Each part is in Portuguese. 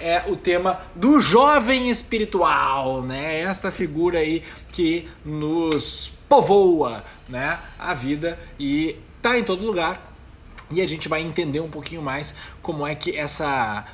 é o tema do jovem espiritual, né? Esta figura aí que nos povoa, né, a vida e tá em todo lugar, e a gente vai entender um pouquinho mais como é que essa.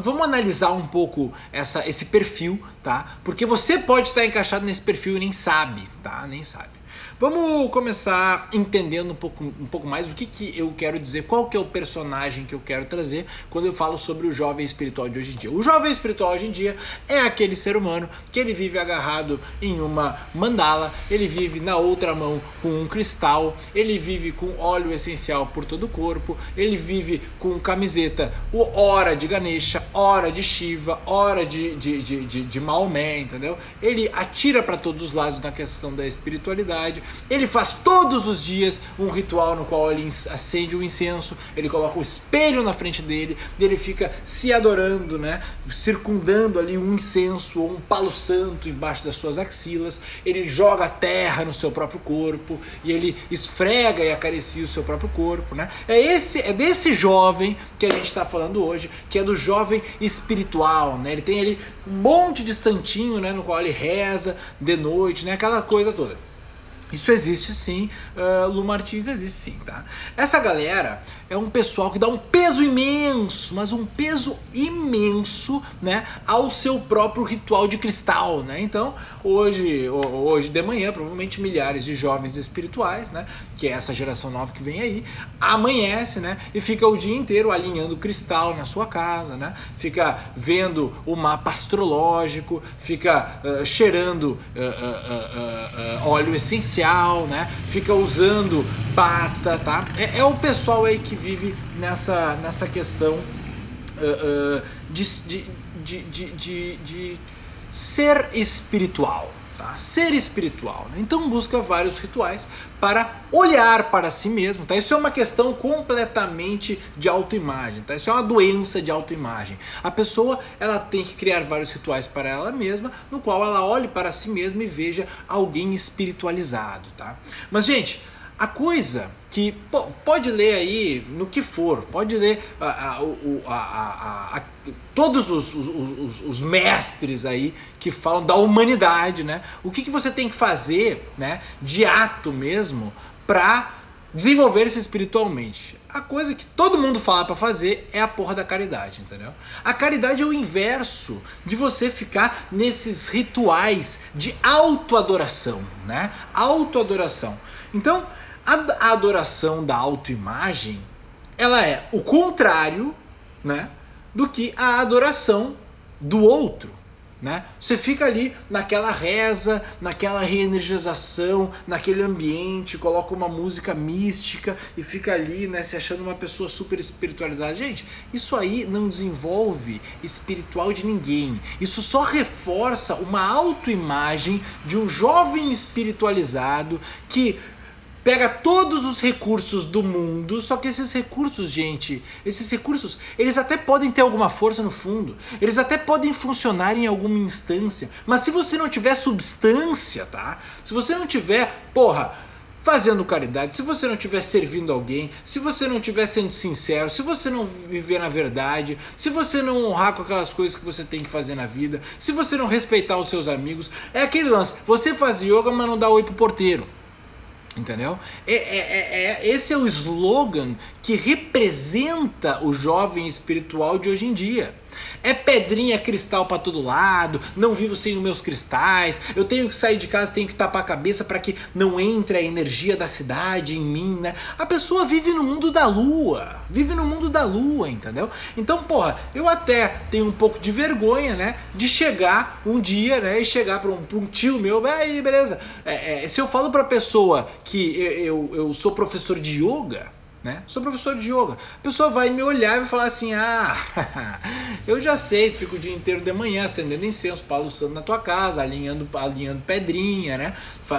Vamos analisar um pouco essa, esse perfil, tá? Porque você pode estar encaixado nesse perfil e nem sabe, tá? Nem sabe. Vamos começar entendendo um pouco, um pouco mais o que, que eu quero dizer, qual que é o personagem que eu quero trazer quando eu falo sobre o jovem espiritual de hoje em dia. O jovem espiritual hoje em dia é aquele ser humano que ele vive agarrado em uma mandala, ele vive na outra mão com um cristal, ele vive com óleo essencial por todo o corpo, ele vive com camiseta, hora de Ganesha, hora de Shiva, hora de, de, de, de, de Maomé, entendeu? Ele atira para todos os lados na questão da espiritualidade, ele faz todos os dias um ritual no qual ele acende um incenso, ele coloca o espelho na frente dele, ele fica se adorando, né? Circundando ali um incenso ou um palo santo embaixo das suas axilas. Ele joga terra no seu próprio corpo e ele esfrega e acaricia o seu próprio corpo, né? É esse, é desse jovem que a gente está falando hoje, que é do jovem espiritual, né? Ele tem ali um monte de santinho, né? No qual ele reza de noite, né? Aquela coisa toda. Isso existe sim, uh, Lu Martins existe sim, tá? Essa galera é um pessoal que dá um peso imenso, mas um peso imenso, né, ao seu próprio ritual de cristal, né? Então, hoje, hoje de manhã, provavelmente milhares de jovens espirituais, né, que é essa geração nova que vem aí, amanhece, né, e fica o dia inteiro alinhando cristal na sua casa, né? Fica vendo o mapa astrológico, fica uh, cheirando uh, óleo essencial, né? Fica usando bata, tá? É, é o pessoal aí que vive nessa, nessa questão uh, uh, de, de, de, de, ser espiritual. Tá? Ser espiritual. Né? Então busca vários rituais para olhar para si mesmo. Tá? Isso é uma questão completamente de autoimagem. Tá? Isso é uma doença de autoimagem. A pessoa ela tem que criar vários rituais para ela mesma, no qual ela olhe para si mesma e veja alguém espiritualizado. Tá? Mas, gente, a coisa que pode ler aí no que for, pode ler a, a, a, todos os, os, os, mestres aí que falam da humanidade, né? O que, que você tem que fazer, né, de ato mesmo, para desenvolver-se espiritualmente? A coisa que todo mundo fala para fazer é a porra da caridade, entendeu? A caridade é o inverso de você ficar nesses rituais de autoadoração, né? Autoadoração. Então, a adoração da autoimagem, ela é o contrário, né, do que a adoração do outro. Né? Você fica ali naquela reza, naquela reenergização, naquele ambiente, coloca uma música mística e fica ali né, se achando uma pessoa super espiritualizada. Gente, isso aí não desenvolve espiritual de ninguém. Isso só reforça uma autoimagem de um jovem espiritualizado que pega todos os recursos do mundo, só que esses recursos, gente, esses recursos, eles até podem ter alguma força no fundo, eles até podem funcionar em alguma instância, mas se você não tiver substância, tá? Se você não tiver, porra, fazendo caridade, se você não estiver servindo alguém, se você não estiver sendo sincero, se você não viver na verdade, se você não honrar com aquelas coisas que você tem que fazer na vida, se você não respeitar os seus amigos, é aquele lance, você faz yoga, mas não dá oi pro porteiro. Entendeu? É, é, é, é, esse é o slogan que representa o jovem espiritual de hoje em dia. É pedrinha cristal para todo lado, não vivo sem os meus cristais, eu tenho que sair de casa, tenho que tapar a cabeça para que não entre a energia da cidade em mim, né? A pessoa vive no mundo da lua, vive no mundo da lua, entendeu? Então, porra, eu até tenho um pouco de vergonha, né, de chegar um dia, né, e chegar para um, um, tio meu, aí, beleza. É, é, se eu falo para pessoa que eu, eu, eu sou professor de yoga, né? Sou professor de yoga. A pessoa vai me olhar e vai falar assim: ah, eu já sei, tu fica o dia inteiro de manhã acendendo incenso, Paulo Santo na tua casa, alinhando, alinhando pedrinha, né?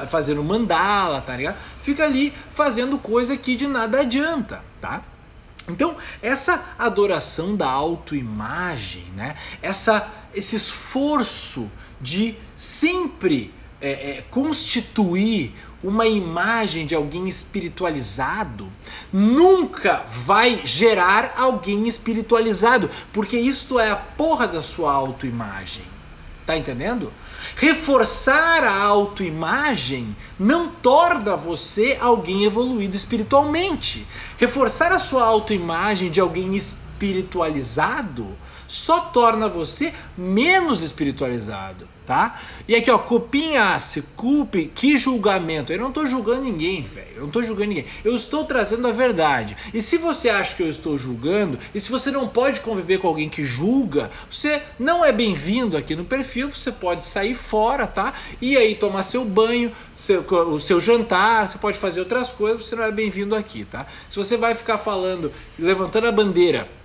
Fazendo mandala, tá ligado? Fica ali fazendo coisa que de nada adianta, tá? Então, essa adoração da autoimagem, né? Essa, esse esforço de sempre é, é, constituir uma imagem de alguém espiritualizado, nunca vai gerar alguém espiritualizado, porque isto é a porra da sua autoimagem. Tá entendendo? Reforçar a autoimagem não torna você alguém evoluído espiritualmente. Reforçar a sua autoimagem de alguém espiritualizado só torna você menos espiritualizado, tá? E aqui, ó, cupinha-se, culpe, que julgamento. Eu não tô julgando ninguém, velho. Eu não tô julgando ninguém. Eu estou trazendo a verdade. E se você acha que eu estou julgando, e se você não pode conviver com alguém que julga, você não é bem-vindo aqui no perfil, você pode sair fora, tá? E aí tomar seu banho, seu, o seu jantar, você pode fazer outras coisas, você não é bem-vindo aqui, tá? Se você vai ficar falando, levantando a bandeira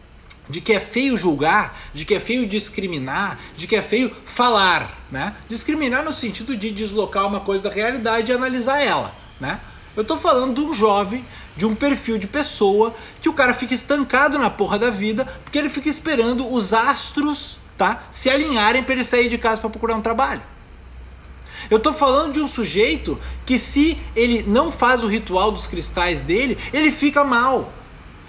de que é feio julgar, de que é feio discriminar, de que é feio falar, né? Discriminar no sentido de deslocar uma coisa da realidade e analisar ela, né? Eu tô falando de um jovem, de um perfil de pessoa que o cara fica estancado na porra da vida, porque ele fica esperando os astros, tá? Se alinharem para ele sair de casa para procurar um trabalho. Eu tô falando de um sujeito que se ele não faz o ritual dos cristais dele, ele fica mal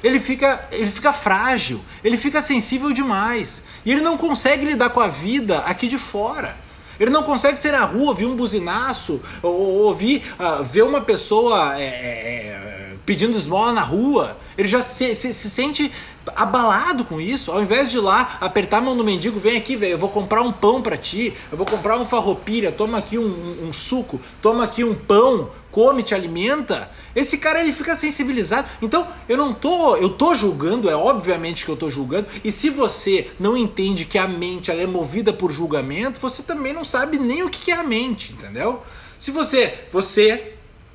ele fica, ele fica frágil, ele fica sensível demais. E ele não consegue lidar com a vida aqui de fora. Ele não consegue ser na rua, ouvir um buzinaço, ou, ouvir, uh, ver uma pessoa é, é, é, pedindo esmola na rua. Ele já se, se, se, sente abalado com isso. Ao invés de ir lá apertar a mão do mendigo, vem aqui, velho, eu vou comprar um pão para ti, eu vou comprar um farroupilha, toma aqui um, um, um suco, toma aqui um pão, come, te alimenta. Esse cara ele fica sensibilizado. Então, eu não tô, eu tô julgando, é obviamente que eu tô julgando. E se você não entende que a mente ela é movida por julgamento, você também não sabe nem o que é a mente, entendeu? Se você, você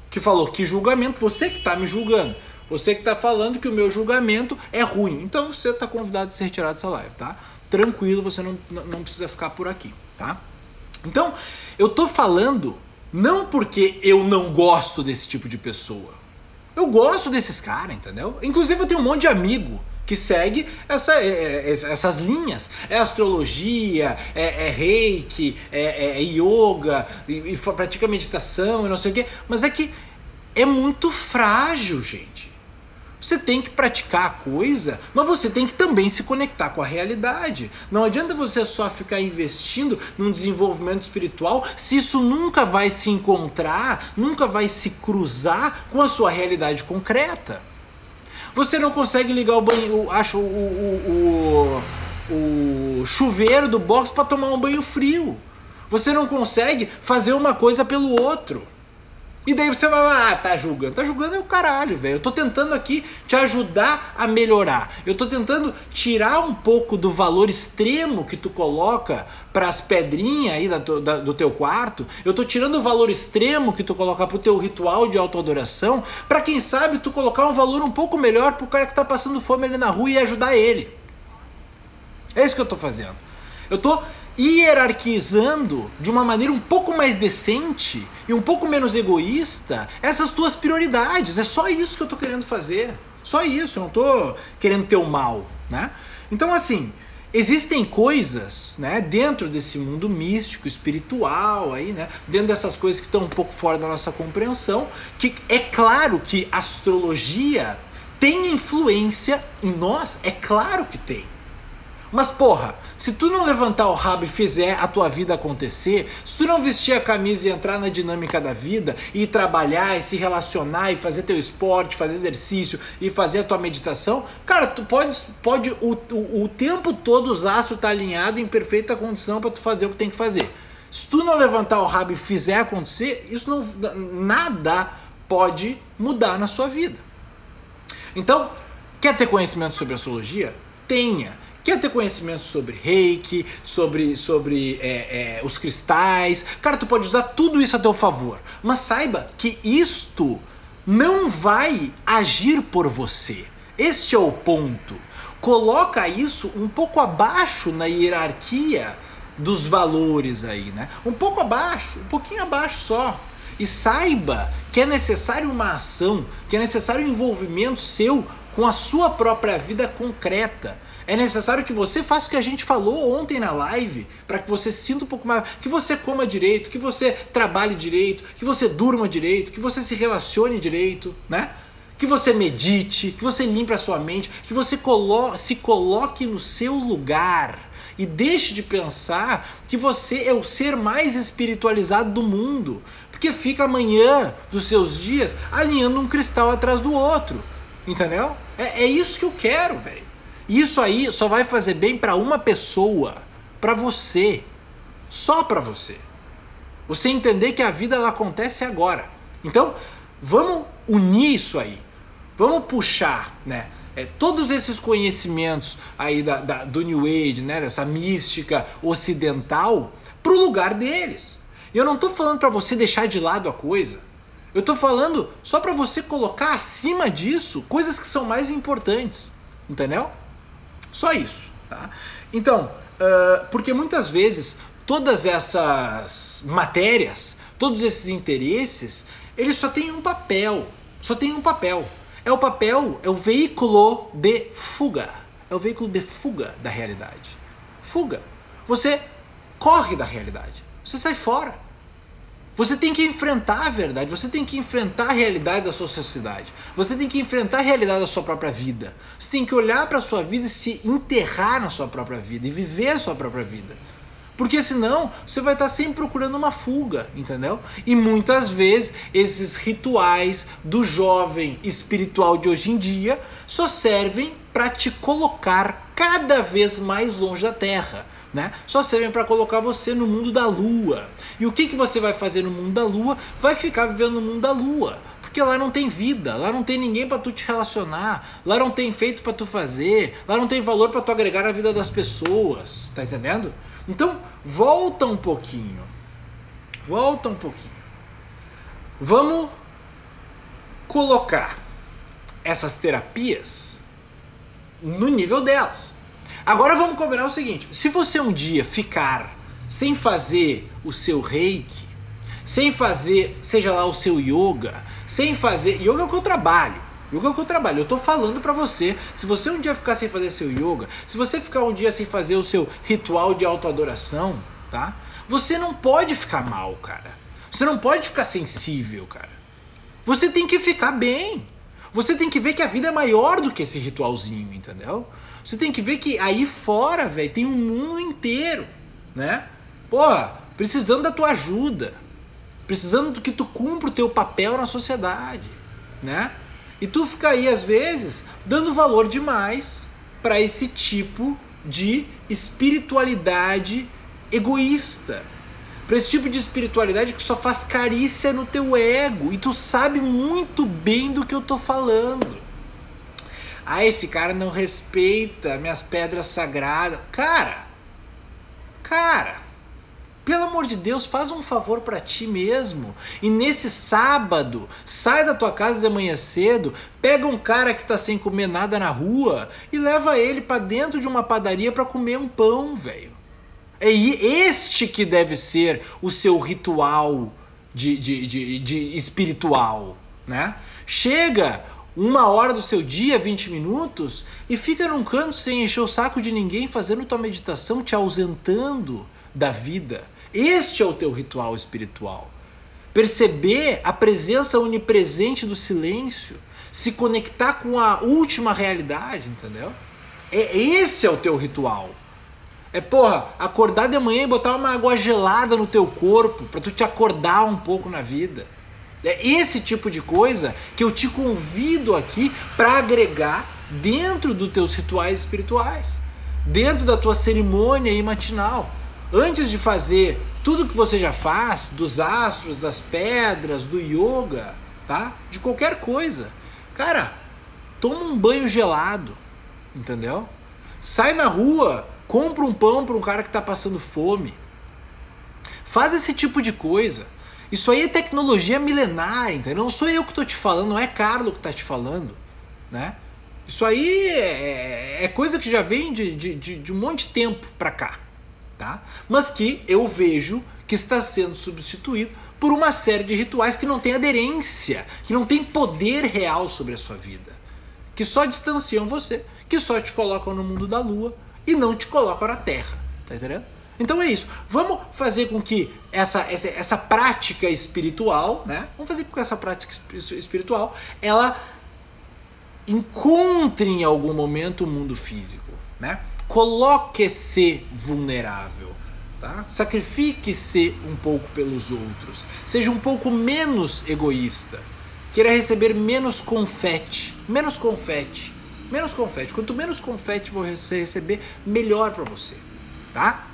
que falou que julgamento, você que está me julgando. Você que está falando que o meu julgamento é ruim. Então você está convidado a se retirar dessa live, tá? Tranquilo, você não, não precisa ficar por aqui, tá? Então, eu tô falando não porque eu não gosto desse tipo de pessoa. Eu gosto desses caras, entendeu? Inclusive eu tenho um monte de amigo que segue essa, é, é, essas linhas. É astrologia, é, é reiki, é, é yoga, e, e pratica meditação e não sei o quê. Mas é que é muito frágil, gente. Você tem que praticar a coisa, mas você tem que também se conectar com a realidade. Não adianta você só ficar investindo num desenvolvimento espiritual se isso nunca vai se encontrar, nunca vai se cruzar com a sua realidade concreta. Você não consegue ligar o banho, acho o, o, o, o chuveiro do box para tomar um banho frio. Você não consegue fazer uma coisa pelo outro. E daí você vai lá, ah, tá julgando. Tá julgando é o caralho, velho. Eu tô tentando aqui te ajudar a melhorar. Eu tô tentando tirar um pouco do valor extremo que tu coloca para as pedrinhas aí da, da, do teu quarto. Eu tô tirando o valor extremo que tu coloca pro teu ritual de autoadoração, para quem sabe tu colocar um valor um pouco melhor pro cara que tá passando fome ali na rua e ajudar ele. É isso que eu tô fazendo. Eu tô hierarquizando de uma maneira um pouco mais decente e um pouco menos egoísta essas tuas prioridades. É só isso que eu tô querendo fazer. Só isso, eu não tô querendo ter o mal, né? Então assim, existem coisas, né, dentro desse mundo místico, espiritual aí, né, dentro dessas coisas que estão um pouco fora da nossa compreensão, que é claro que astrologia tem influência em nós, é claro que tem. Mas porra, se tu não levantar o rabo e fizer a tua vida acontecer, se tu não vestir a camisa e entrar na dinâmica da vida e trabalhar e se relacionar e fazer teu esporte, fazer exercício e fazer a tua meditação, cara, tu pode, pode o, o, o tempo todo os estar tá alinhado em perfeita condição para tu fazer o que tem que fazer. Se tu não levantar o rabo e fizer acontecer, isso não nada pode mudar na sua vida. Então, quer ter conhecimento sobre astrologia? Tenha. Quer ter conhecimento sobre reiki, sobre, sobre é, é, os cristais? Cara, tu pode usar tudo isso a teu favor. Mas saiba que isto não vai agir por você. Este é o ponto. Coloca isso um pouco abaixo na hierarquia dos valores aí, né? Um pouco abaixo, um pouquinho abaixo só. E saiba que é necessário uma ação, que é necessário um envolvimento seu com a sua própria vida concreta É necessário que você faça o que a gente falou ontem na live, para que você se sinta um pouco mais, que você coma direito, que você trabalhe direito, que você durma direito, que você se relacione direito, né? Que você medite, que você limpe a sua mente, que você colo se coloque no seu lugar e deixe de pensar que você é o ser mais espiritualizado do mundo, porque fica amanhã dos seus dias alinhando um cristal atrás do outro, entendeu? É, é isso que eu quero, velho. Isso aí só vai fazer bem para uma pessoa, para você, só para você. Você entender que a vida ela acontece agora. Então, vamos unir isso aí. Vamos puxar, né? É, todos esses conhecimentos aí da, da, do New Age, né, dessa mística ocidental, pro lugar deles. Eu não estou falando para você deixar de lado a coisa. Eu estou falando só para você colocar acima disso coisas que são mais importantes, entendeu? Só isso, tá? Então, uh, porque muitas vezes todas essas matérias, todos esses interesses, eles só têm um papel, só tem um papel. É o papel, é o veículo de fuga. É o veículo de fuga da realidade. Fuga. Você corre da realidade. Você sai fora. Você tem que enfrentar a verdade, você tem que enfrentar a realidade da sua sociedade, você tem que enfrentar a realidade da sua própria vida. Você tem que olhar para a sua vida e se enterrar na sua própria vida e viver a sua própria vida. Porque senão você vai estar sempre procurando uma fuga, entendeu? E muitas vezes esses rituais do jovem espiritual de hoje em dia só servem para te colocar cada vez mais longe da Terra né? Só servem para colocar você no mundo da lua. E o que, que você vai fazer no mundo da lua? Vai ficar vivendo no mundo da lua. Porque lá não tem vida, lá não tem ninguém para tu te relacionar, lá não tem feito para tu fazer, lá não tem valor para tu agregar a vida das pessoas, tá entendendo? Então, volta um pouquinho. Volta um pouquinho. Vamos colocar essas terapias no nível delas. Agora vamos combinar o seguinte: se você um dia ficar sem fazer o seu reiki, sem fazer, seja lá o seu yoga, sem fazer. Yoga é o que eu trabalho. Yoga é o que eu trabalho. Eu tô falando para você. Se você um dia ficar sem fazer seu yoga, se você ficar um dia sem fazer o seu ritual de autoadoração, tá? Você não pode ficar mal, cara. Você não pode ficar sensível, cara. Você tem que ficar bem. Você tem que ver que a vida é maior do que esse ritualzinho, entendeu? Você tem que ver que aí fora, velho, tem um mundo inteiro, né? Porra, precisando da tua ajuda, precisando do que tu cumpra o teu papel na sociedade, né? E tu fica aí às vezes dando valor demais para esse tipo de espiritualidade egoísta. Para esse tipo de espiritualidade que só faz carícia no teu ego. E tu sabe muito bem do que eu tô falando. Ah, esse cara não respeita minhas pedras sagradas. Cara, cara, pelo amor de Deus, faz um favor para ti mesmo. E nesse sábado, sai da tua casa de manhã cedo, pega um cara que tá sem comer nada na rua e leva ele para dentro de uma padaria para comer um pão, velho. É este que deve ser o seu ritual de, de, de, de espiritual, né? Chega uma hora do seu dia, 20 minutos, e fica num canto sem encher o saco de ninguém, fazendo tua meditação, te ausentando da vida. Este é o teu ritual espiritual. Perceber a presença onipresente do silêncio, se conectar com a última realidade, entendeu? É, esse é o teu ritual. É, porra, acordar de manhã e botar uma água gelada no teu corpo para tu te acordar um pouco na vida. É esse tipo de coisa que eu te convido aqui para agregar dentro dos teus rituais espirituais, dentro da tua cerimônia matinal. Antes de fazer tudo que você já faz, dos astros, das pedras, do yoga, tá? De qualquer coisa. Cara, toma um banho gelado, entendeu? Sai na rua, compra um pão para um cara que está passando fome. Faz esse tipo de coisa. Isso aí é tecnologia milenar, entendeu? Não sou eu que estou te falando, não é Carlos que está te falando, né? Isso aí é, é, coisa que já vem de, de, de, de um monte de tempo para cá, tá? Mas que eu vejo que está sendo substituído por uma série de rituais que não tem aderência, que não tem poder real sobre a sua vida, que só distanciam você, que só te colocam no mundo da lua e não te colocam na terra. Tá entendendo? Então é isso. Vamos fazer com que essa, essa, essa prática espiritual, né? Vamos fazer com que essa prática espiritual ela encontre em algum momento o mundo físico, né? Coloque-se vulnerável, tá? Sacrifique-se um pouco pelos outros. Seja um pouco menos egoísta. Queira receber menos confete, menos confete, menos confete. Quanto menos confete você receber, melhor para você, tá?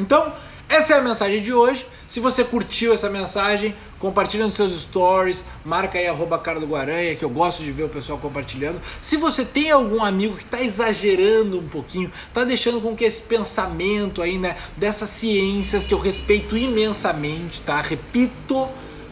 Então, essa é a mensagem de hoje. Se você curtiu essa mensagem, compartilha nos seus stories, marca aí arroba Guaranha, que eu gosto de ver o pessoal compartilhando. Se você tem algum amigo que está exagerando um pouquinho, está deixando com que esse pensamento aí, né, dessas ciências que eu respeito imensamente, tá? Repito,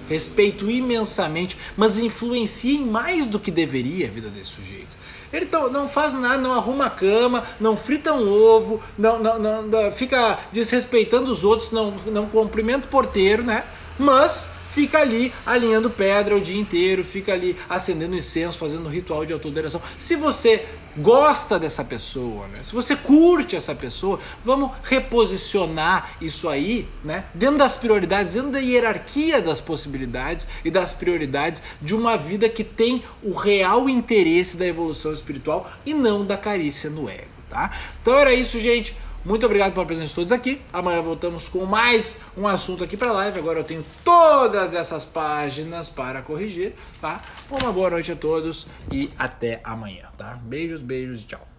respeito imensamente, mas influenciem mais do que deveria a vida desse sujeito. Ele não faz nada, não arruma a cama, não frita um ovo, não, não, não, fica desrespeitando os outros, não, não cumprimenta o porteiro, né? Mas fica ali alinhando pedra o dia inteiro, fica ali acendendo incenso, fazendo ritual de autoderação. Se você gosta dessa pessoa, né? se você curte essa pessoa, vamos reposicionar isso aí né? dentro das prioridades, dentro da hierarquia das possibilidades e das prioridades de uma vida que tem o real interesse da evolução espiritual e não da carícia no ego. Tá? Então era isso, gente. Muito obrigado pela presença de todos aqui. Amanhã voltamos com mais um assunto aqui para live. Agora eu tenho todas essas páginas para corrigir, tá? Uma boa noite a todos e até amanhã, tá? Beijos, beijos tchau.